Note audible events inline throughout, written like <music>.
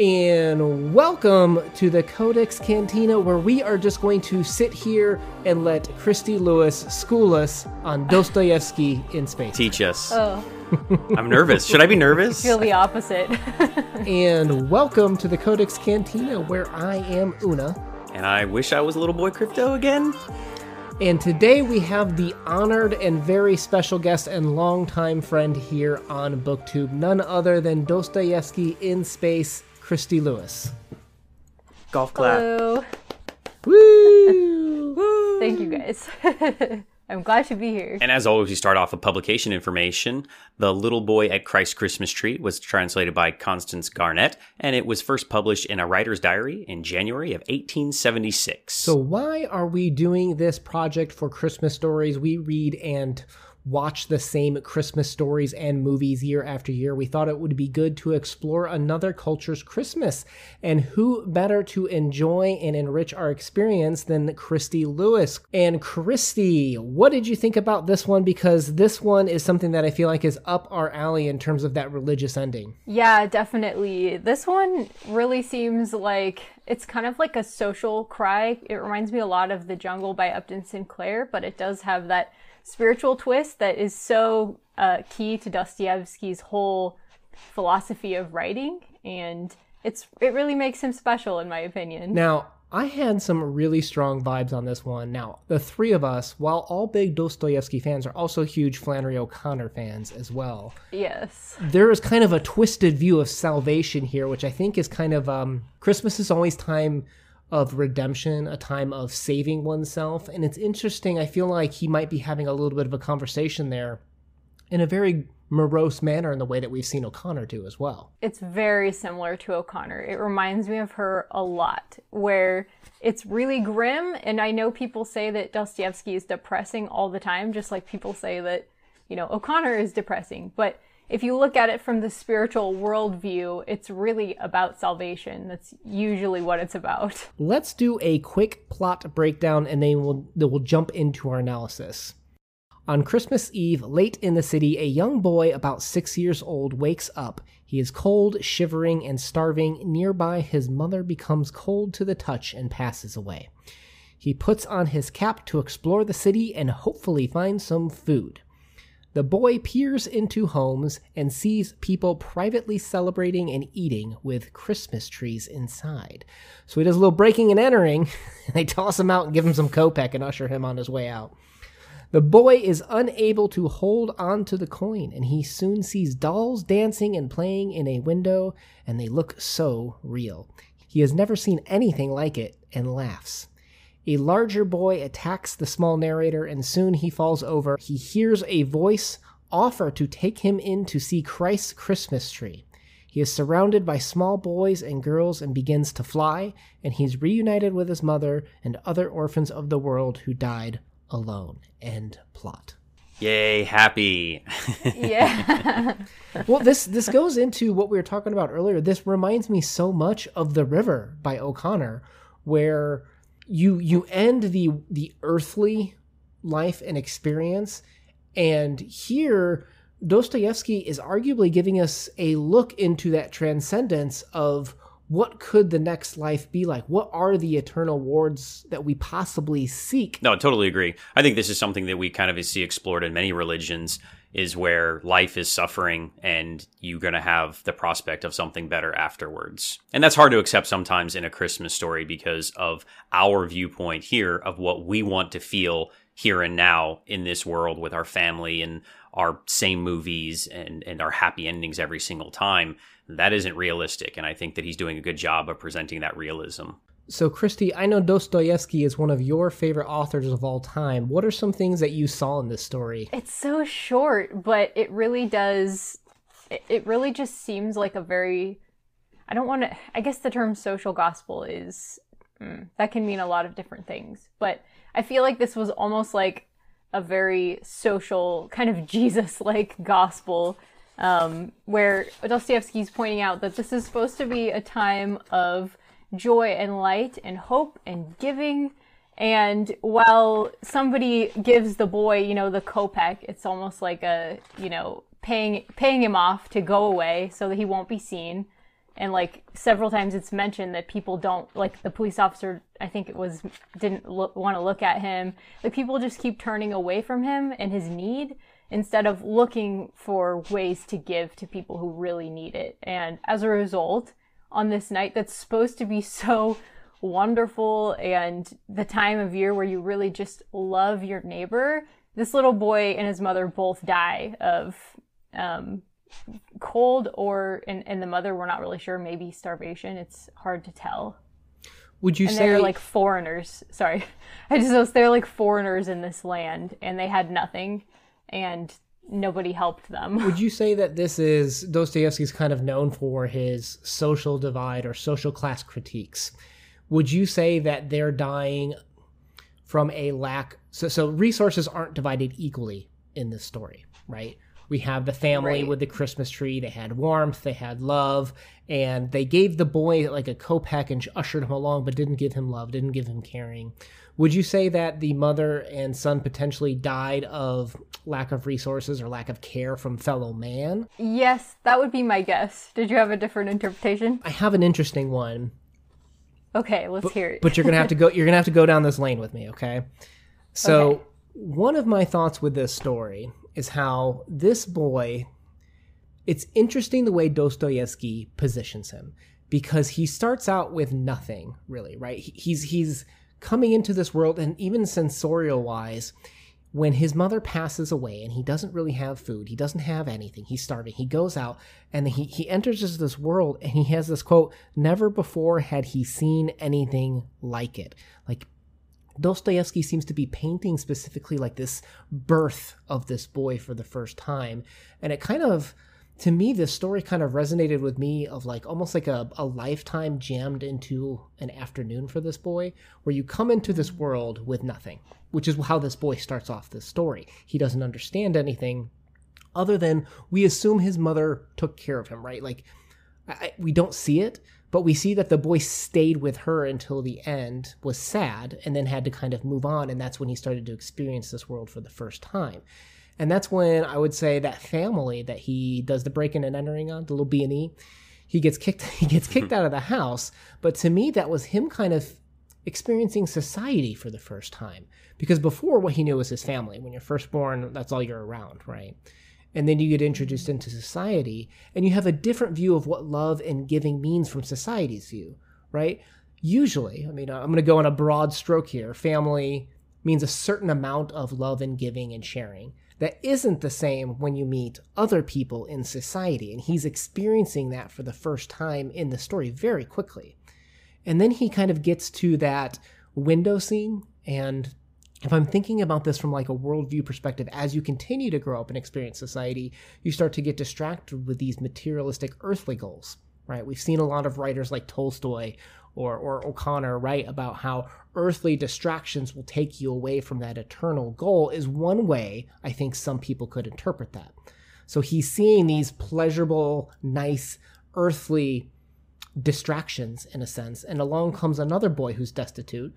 and welcome to the Codex Cantina, where we are just going to sit here and let Christy Luis school us on Dostoevsky in space. Teach us. Oh, <laughs> I'm nervous. Should I be nervous? feel the opposite. <laughs> And welcome to the Codex Cantina, where I am Una. And I wish I was little boy crypto again. And today we have the honored and very special guest and longtime friend here on BookTube, none other than Dostoevsky in space, Christy Luis. Golf clap. Hello. Woo! Woo! <laughs> Thank you guys. <laughs> I'm glad to be here. And as always, we start off with publication information. The Little Boy at Christ's Christmas Tree was translated by Constance Garnett, and it was first published in a writer's diary in January of 1876. So, why are we doing this project for Christmas stories? We read and watch the same Christmas stories and movies year after year. We thought it would be good to explore another culture's Christmas. And who better to enjoy and enrich our experience than Christy Luis? And Christy, what did you think about this one? Because this one is something that I feel like is up our alley in terms of that religious ending. Yeah, definitely. This one really seems like it's kind of like a social cry. It reminds me a lot of The Jungle by Upton Sinclair, but it does have that spiritual twist that is so uh, key to Dostoevsky's whole philosophy of writing, and it's it really makes him special, in my opinion. Now, I had some really strong vibes on this one. Now, the three of us, while all big Dostoevsky fans, are also huge Flannery O'Connor fans as well. Yes. There is kind of a twisted view of salvation here, which I think is kind of um, Christmas is always time of redemption, a time of saving oneself. And it's interesting. I feel like he might be having a little bit of a conversation there in a very morose manner in the way that we've seen O'Connor do as well. It's very similar to O'Connor. It reminds me of her a lot, where it's really grim. And I know people say that Dostoevsky is depressing all the time, just like people say that, you know, O'Connor is depressing. But if you look at it from the spiritual worldview, it's really about salvation. That's usually what it's about. Let's do a quick plot breakdown and then we'll, then we'll jump into our analysis. On Christmas Eve, late in the city, a young boy about six years old wakes up. He is cold, shivering, and starving. Nearby, his mother becomes cold to the touch and passes away. He puts on his cap to explore the city and hopefully find some food. The boy peers into homes and sees people privately celebrating and eating with Christmas trees inside. So he does a little breaking and entering, <laughs> and they toss him out and give him some kopeck and usher him on his way out. The boy is unable to hold on to the coin, and he soon sees dolls dancing and playing in a window, and they look so real. He has never seen anything like it and laughs. A larger boy attacks the small narrator, and soon he falls over. He hears a voice offer to take him in to see Christ's Christmas tree. He is surrounded by small boys and girls and begins to fly, and he's reunited with his mother and other orphans of the world who died alone. End plot. Yay, happy. <laughs> Yeah. Well, this this goes into what we were talking about earlier. This reminds me so much of The River by O'Connor, where you you end the the earthly life and experience, and here Dostoevsky is arguably giving us a look into that transcendence of what could the next life be like? What are the eternal wards that we possibly seek? No, I totally agree. I think this is something that we kind of see explored in many religions is where life is suffering and you're going to have the prospect of something better afterwards. And that's hard to accept sometimes in a Christmas story because of our viewpoint here of what we want to feel here and now in this world with our family and our same movies and, and our happy endings every single time. That isn't realistic. And I think that he's doing a good job of presenting that realism. So, Christy, I know Dostoevsky is one of your favorite authors of all time. What are some things that you saw in this story? it's so short, but it really does. It, really just seems like a very. I don't want to. I guess the term social gospel is. mm, that can mean a lot of different things. But I feel like this was almost like a very social, kind of <laughs> Jesus like gospel, um, where Dostoevsky's pointing out that this is supposed to be a time of joy and light and hope and giving. And while somebody gives the boy, you know, the kopeck, it's almost like a, you know, paying paying him off to go away so that he won't be seen. and like several times it's mentioned that people don't like the police officer i think it was didn't want to look at him like people just keep turning away from him and his need instead of looking for ways to give to people who really need it and as a result on this night that's supposed to be so wonderful and the time of year where you really just love your neighbor this little boy and his mother both die of um, cold or and, and the mother we're not really sure maybe starvation. It's hard to tell. Would you and say they're like foreigners. Sorry. <laughs> I just know they're like foreigners in this land and they had nothing and nobody helped them. Would you say that this is dostoevsky's kind of known for his social divide or social class critiques. Would you say that they're dying from a lack so so resources aren't divided equally in this story right we have the family Right. with the Christmas tree. They had warmth, they had love, and they gave the boy like a kopeck and ushered him along, but didn't give him love, didn't give him caring. Would you say that the mother and son potentially died of lack of resources or lack of care from fellow man? yes that would be my guess did you have a different interpretation I have an interesting one, okay let's hear it but you're gonna have to go. You're gonna have to go down this lane with me, okay? So Okay. one of my thoughts with this story is how this boy. It's interesting the way Dostoevsky positions him because he starts out with nothing really, right? He's he's coming into this world, and even sensorial wise, when his mother passes away and he doesn't really have food, he doesn't have anything, he's starving. He goes out and he, he enters this world and he has this quote Never before had he seen anything like it. Like Dostoevsky seems to be painting specifically like this birth of this boy for the first time. And it kind of, to me, this story kind of resonated with me of like almost like a, a lifetime jammed into an afternoon for this boy, where you come into this world with nothing, which is how this boy starts off this story. He doesn't understand anything other than we assume his mother took care of him, right? Like, I, we don't see it, but we see that the boy stayed with her until the end, was sad, and then had to kind of move on. And that's when he started to experience this world for the first time. And that's when I would say that family that he does the breaking and entering on, the little B and E, he gets kicked. <laughs> He gets kicked out of the house. But to me, that was him kind of experiencing society for the first time. Because before, what he knew was his family. When you're first born, that's all you're around, right? And then you get introduced into society and you have a different view of what love and giving means from society's view right? Usually i mean i'm going to go on a broad stroke here. Family means a certain amount of love and giving and sharing that isn't the same when you meet other people in society and he's experiencing that for the first time in the story very quickly. And then he kind of gets to that window scene and if I'm thinking about this from like a worldview perspective, as you continue to grow up and experience society, you start to get distracted with these materialistic earthly goals, right? We've seen a lot of writers like Tolstoy or, or O'Connor write about how earthly distractions will take you away from that eternal goal, is one way I think some people could interpret that. So he's seeing these pleasurable, nice, earthly distractions in a sense, and along comes another boy who's destitute,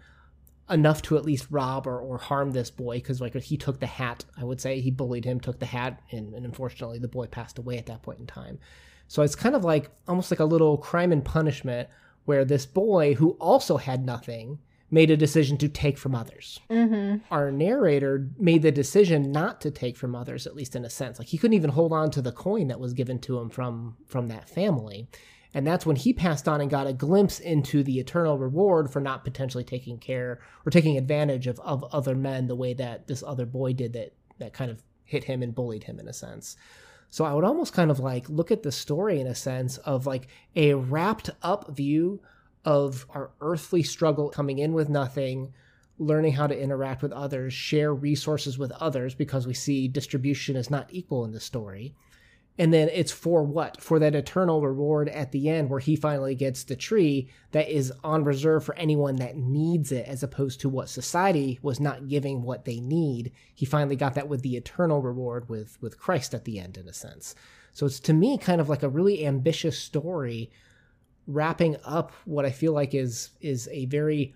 enough to at least rob or, or harm this boy because like he took the hat. I would say he bullied him took the hat and, and unfortunately the boy passed away at that point in time. So it's kind of like almost like a little crime and punishment where this boy who also had nothing made a decision to take from others. Mm-hmm. our narrator made the decision not to take from others at least in a sense. Like he couldn't even hold on to the coin that was given to him from from that family and that's when he passed on and got a glimpse into the eternal reward for not potentially taking care or taking advantage of, of other men the way that this other boy did that that kind of hit him and bullied him in a sense. So i would almost kind of like look at the story in a sense of like a wrapped up view of our earthly struggle coming in with nothing learning how to interact with others share resources with others because we see distribution is not equal in the story and then it's for what? For that eternal reward at the end where he finally gets the tree that is on reserve for anyone that needs it, as opposed to what society was not giving what they need. He finally got that with the eternal reward with, with Christ at the end, in a sense. So it's to me kind of like a really ambitious story wrapping up what I feel like is is a very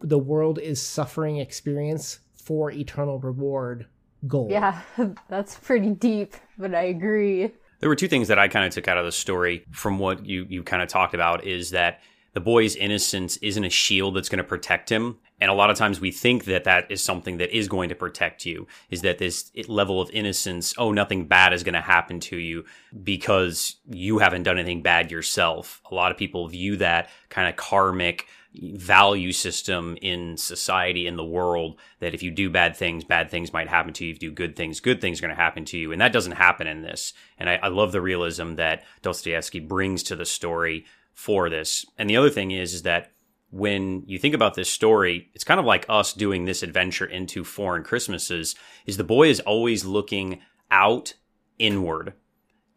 the world is suffering experience for eternal reward goal. yeah <laughs> that's pretty deep but i agree There were two things that I kind of took out of the story from what you you kind of talked about is that the boy's innocence isn't a shield that's going to protect him. And a lot of times we think that that is something that is going to protect you, is that this level of innocence, oh, nothing bad is going to happen to you because you haven't done anything bad yourself. A lot of people view that kind of karmic value system in society, in the world, that if you do bad things, bad things might happen to you. If you do good things, good things are going to happen to you. And that doesn't happen in this. And I, I love the realism that Dostoevsky brings to the story for this. And the other thing is, is that when you think about this story, it's kind of like us doing this adventure into foreign Christmases, is the boy is always looking out inward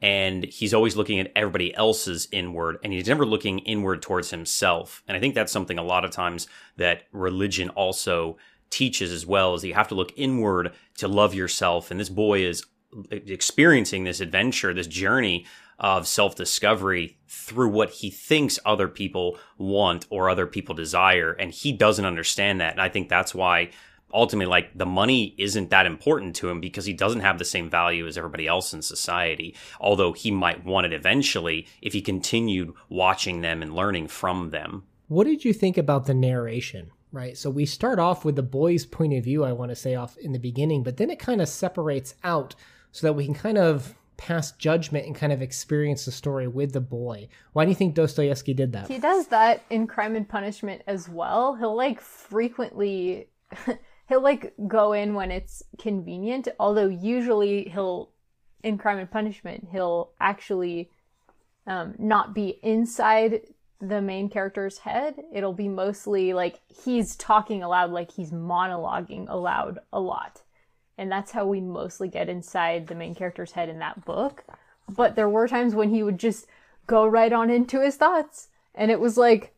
and he's always looking at everybody else's inward and he's never looking inward towards himself. And I think that's something a lot of times that religion also teaches as well is you have to look inward to love yourself. And this boy is experiencing this adventure, this journey of self discovery through what he thinks other people want or other people desire. And he doesn't understand that. And I think that's why ultimately like the money isn't that important to him because he doesn't have the same value as everybody else in society although he might want it eventually if he continued watching them and learning from them what did you think about the narration right so we start off with the boy's point of view i want to say off in the beginning but then it kind of separates out so that we can kind of pass judgment and kind of experience the story with the boy. Why do you think Dostoevsky did that? He does that in Crime and Punishment as well. He'll like frequently <laughs> he'll like go in when it's convenient, although usually he'll in Crime and Punishment, he'll actually um, not be inside the main character's head. It'll be mostly like he's talking aloud, like he's monologuing aloud a lot and that's how we mostly get inside the main character's head in that book. But there were times when he would just go right on into his thoughts, and it was like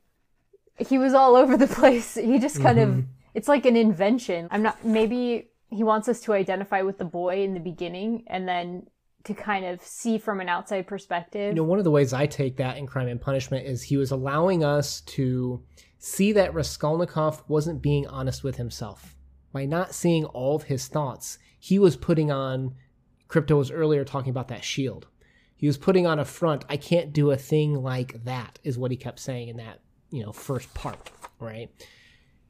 he was all over the <laughs> place. He just kind mm-hmm. of it's like an invention. I'm not maybe he wants us to identify with the boy in the beginning and then to kind of see from an outside perspective. You know, one of the ways I take that in Crime and Punishment is he was allowing us to see that Raskolnikov wasn't being honest with himself by not seeing all of his thoughts, he was putting on, Crypto was earlier talking about that shield. He was putting on a front, I can't do a thing like that, is what he kept saying in that, you know, first part, right?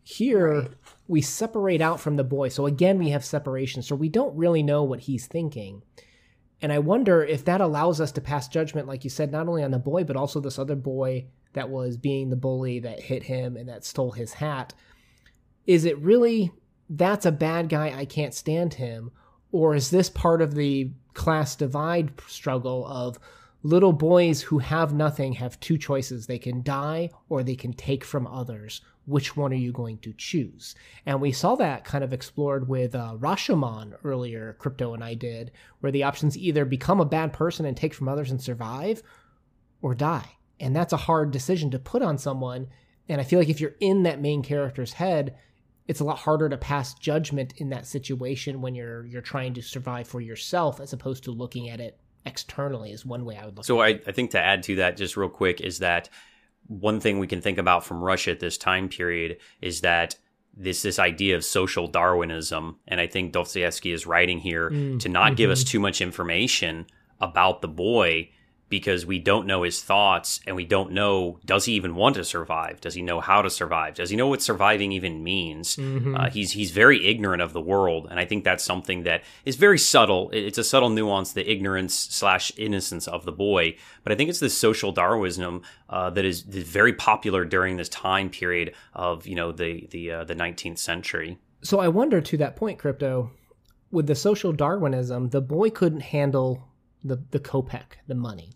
Here, right. we separate out from the boy. So again, we have separation. So we don't really know what he's thinking. And I wonder if that allows us to pass judgment, like you said, not only on the boy, but also this other boy that was being the bully that hit him and that stole his hat. Is it really that's a bad guy, I can't stand him? Or is this part of the class divide struggle of little boys who have nothing have two choices? They can die or they can take from others. Which one are you going to choose? And we saw that kind of explored with uh, Rashomon earlier, Crypto and I did, where the options either become a bad person and take from others and survive or die. And that's a hard decision to put on someone. And I feel like if you're in that main character's head, it's a lot harder to pass judgment in that situation when you're you're trying to survive for yourself as opposed to looking at it externally is one way I would look so I, I think to add to that just real quick is that one thing we can think about from Russia at this time period is that this this idea of social Darwinism, and I think Dostoevsky is writing here mm, to not mm-hmm. give us mm-hmm. too much information about the boy because we don't know his thoughts and we don't know does he even want to survive? Does he know how to survive? Does he know what surviving even means? Mm-hmm. uh, he's he's very ignorant of the world and i think that's something that is very subtle. It's a subtle nuance the ignorance slash innocence of the boy but i think it's this social darwinism uh, that is very popular during this time period of you know the the uh, the 19th century. So i wonder to that point crypto with the social darwinism the boy couldn't handle the, the kopeck, the money.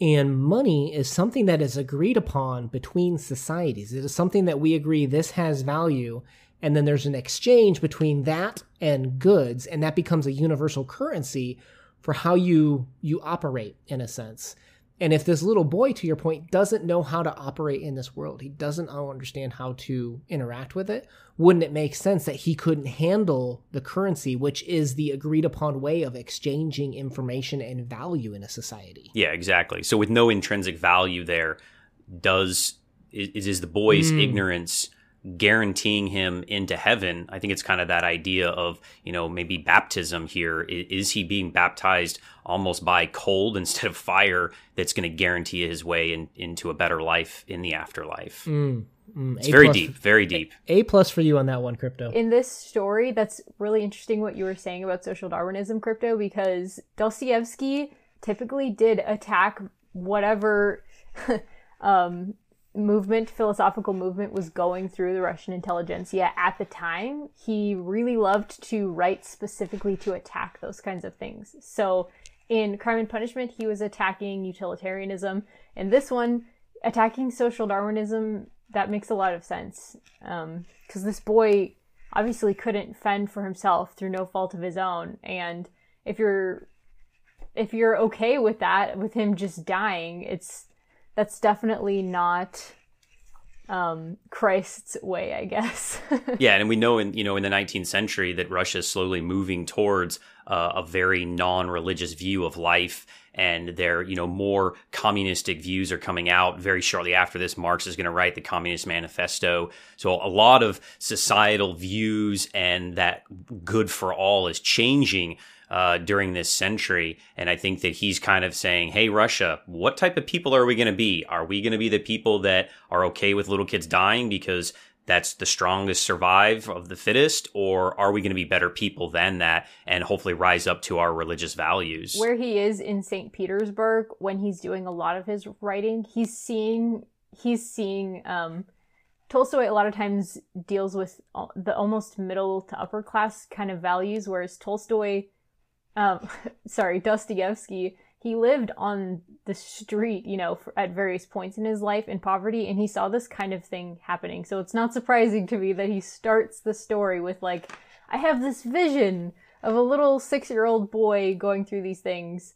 And money is something that is agreed upon between societies. It is something that we agree this has value. And then there's an exchange between that and goods, and that becomes a universal currency for how you you operate in a sense. And if this little boy, to your point, doesn't know how to operate in this world, he doesn't understand how to interact with it, wouldn't it make sense that he couldn't handle the currency, which is the agreed upon way of exchanging information and value in a society? Yeah, exactly. So with no intrinsic value there, does is, is the boy's mm. ignorance guaranteeing him into heaven. I think it's kind of that idea of, you know, maybe baptism here. Is he being baptized almost by cold <laughs> instead of fire that's going to guarantee his way in, into a better life in the afterlife? Mm, mm, it's A very plus- deep, very deep. A plus for you on that one, crypto. in this story, that's really interesting what you were saying about social Darwinism crypto because Dostoevsky typically did attack whatever <laughs> um, movement, philosophical movement was going through the Russian intelligentsia at the time. He really loved to write specifically to attack those kinds of things. So in Crime and Punishment, he was attacking utilitarianism. In this one, attacking social Darwinism, that makes a lot of sense. Um, because this boy obviously couldn't fend for himself through no fault of his own. And if you're if you're okay with that, with him just dying, it's that's definitely not um Christ's way, I guess. <laughs> yeah, and we know in you know in the 19th century that Russia is slowly moving towards uh, a very non-religious view of life, and their you know more communistic views are coming out. Very shortly after this, Marx is going to write the Communist Manifesto. So a lot of societal views and that good for all is changing. Uh, during this century. And I think that he's kind of saying, Hey, Russia, what type of people are we going to be? Are we going to be the people that are okay with little kids dying because that's the strongest survive of the fittest? Or are we going to be better people than that and hopefully rise up to our religious values? Where he is in St. Petersburg when he's doing a lot of his writing, he's seeing he's seeing um Tolstoy a lot of times deals with the almost middle to upper class kind of values, whereas Tolstoy, um, <laughs> sorry, Dostoevsky, he lived on the street, you know, for, at various points in his life in poverty, and he saw this kind of thing happening. So it's not surprising to me that he starts the story with like, I have this vision of a little six-year-old boy going through these things,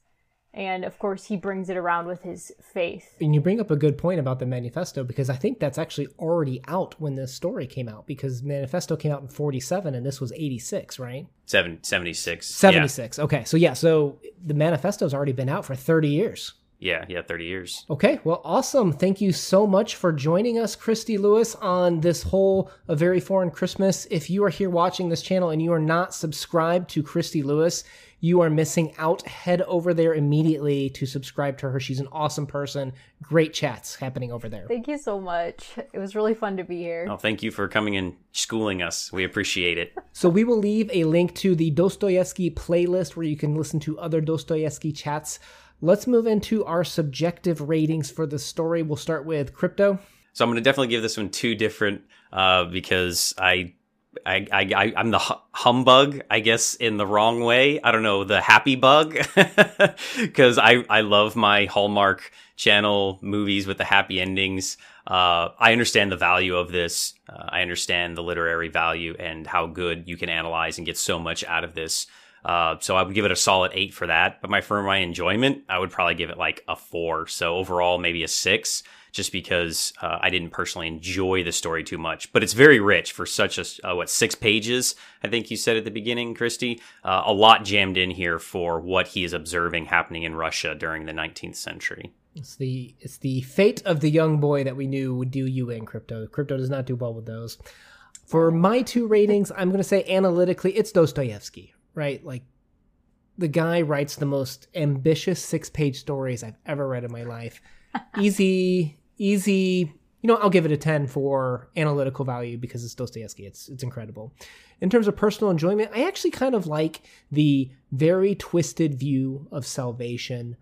and of course he brings it around with his faith. And you bring up a good point about the manifesto because I think that's actually already out when this story came out because manifesto came out in 47 and this was 86, right? Seven, 76. 76. Okay. So yeah, so the manifesto's already been out for 30 years. Yeah, yeah, yeah 30 years. Okay, well, awesome. Thank you so much for joining us, Christy Luis, on this whole A Very Foreign Christmas. If you are here watching this channel and you are not subscribed to Christy Luis, you are missing out. Head over there immediately to subscribe to her. She's an awesome person. Great chats happening over there. Thank you so much. It was really fun to be here. Oh, thank you for coming and schooling us. We appreciate it. <laughs> So we will leave a link to the Dostoevsky playlist where you can listen to other Dostoevsky chats. Let's move into our subjective ratings for the story. We'll start with crypto. So I'm going to definitely give this one two different uh, because I, I, I, I'm the humbug, I guess, in the wrong way. I don't know, the happy bug, <laughs> because I, I love my Hallmark Channel movies with the happy endings. Uh, I understand the value of this. Uh, I understand the literary value and how good you can analyze and get so much out of this. Uh, so I would give it a solid eight for that. But my for my enjoyment, I would probably give it like a four. So overall, maybe a six, just because uh, I didn't personally enjoy the story too much. But it's very rich for such a uh, what six pages. I think you said at the beginning, Christy. Uh, a lot jammed in here for what he is observing happening in Russia during the 19th century. It's the it's the fate of the young boy that we knew would do you in crypto. Crypto does not do well with those. For my two ratings, I'm going to say analytically, it's Dostoevsky, right? Like the guy writes the most ambitious six page stories I've ever read in my life. <laughs> easy, easy. You know, I'll give it a 10 for analytical value because it's Dostoevsky. It's it's incredible. In terms of personal enjoyment, I actually kind of like the very twisted view of salvation.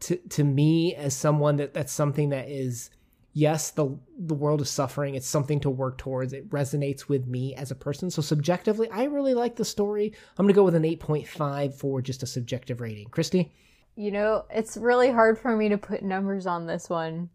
To to me, as someone that that's something that is yes, the the world is suffering. It's something to work towards. It resonates with me as a person. So subjectively, I really like the story. I'm gonna go with an 8.5 for just a subjective rating. Christy? You know, it's really hard for me to put numbers on this one.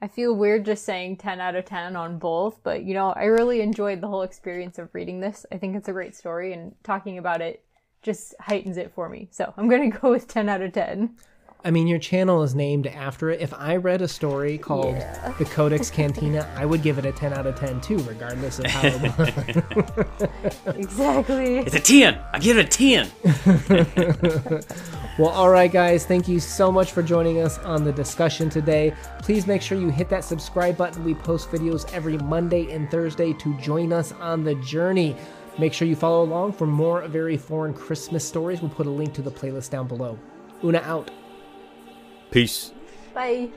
I feel weird just saying 10 out of 10 on both, but you know, I really enjoyed the whole experience of reading this. I think it's a great story, and talking about it just heightens it for me. So I'm gonna <laughs> go with 10 out of 10. I mean, your channel is named after it. If I read a story called Yeah. The Codex Cantina, I would give it a 10 out of 10 too, regardless of how. it <laughs> Exactly. It's a 10. I give it a 10. <laughs> Well, all right, guys, thank you so much for joining us on the discussion today. Please make sure you hit that subscribe button. We post videos every Monday and Thursday to join us on the journey. Make sure you follow along for more very foreign Christmas stories. We'll put a link to the playlist down below. Una out. Peace. Bye.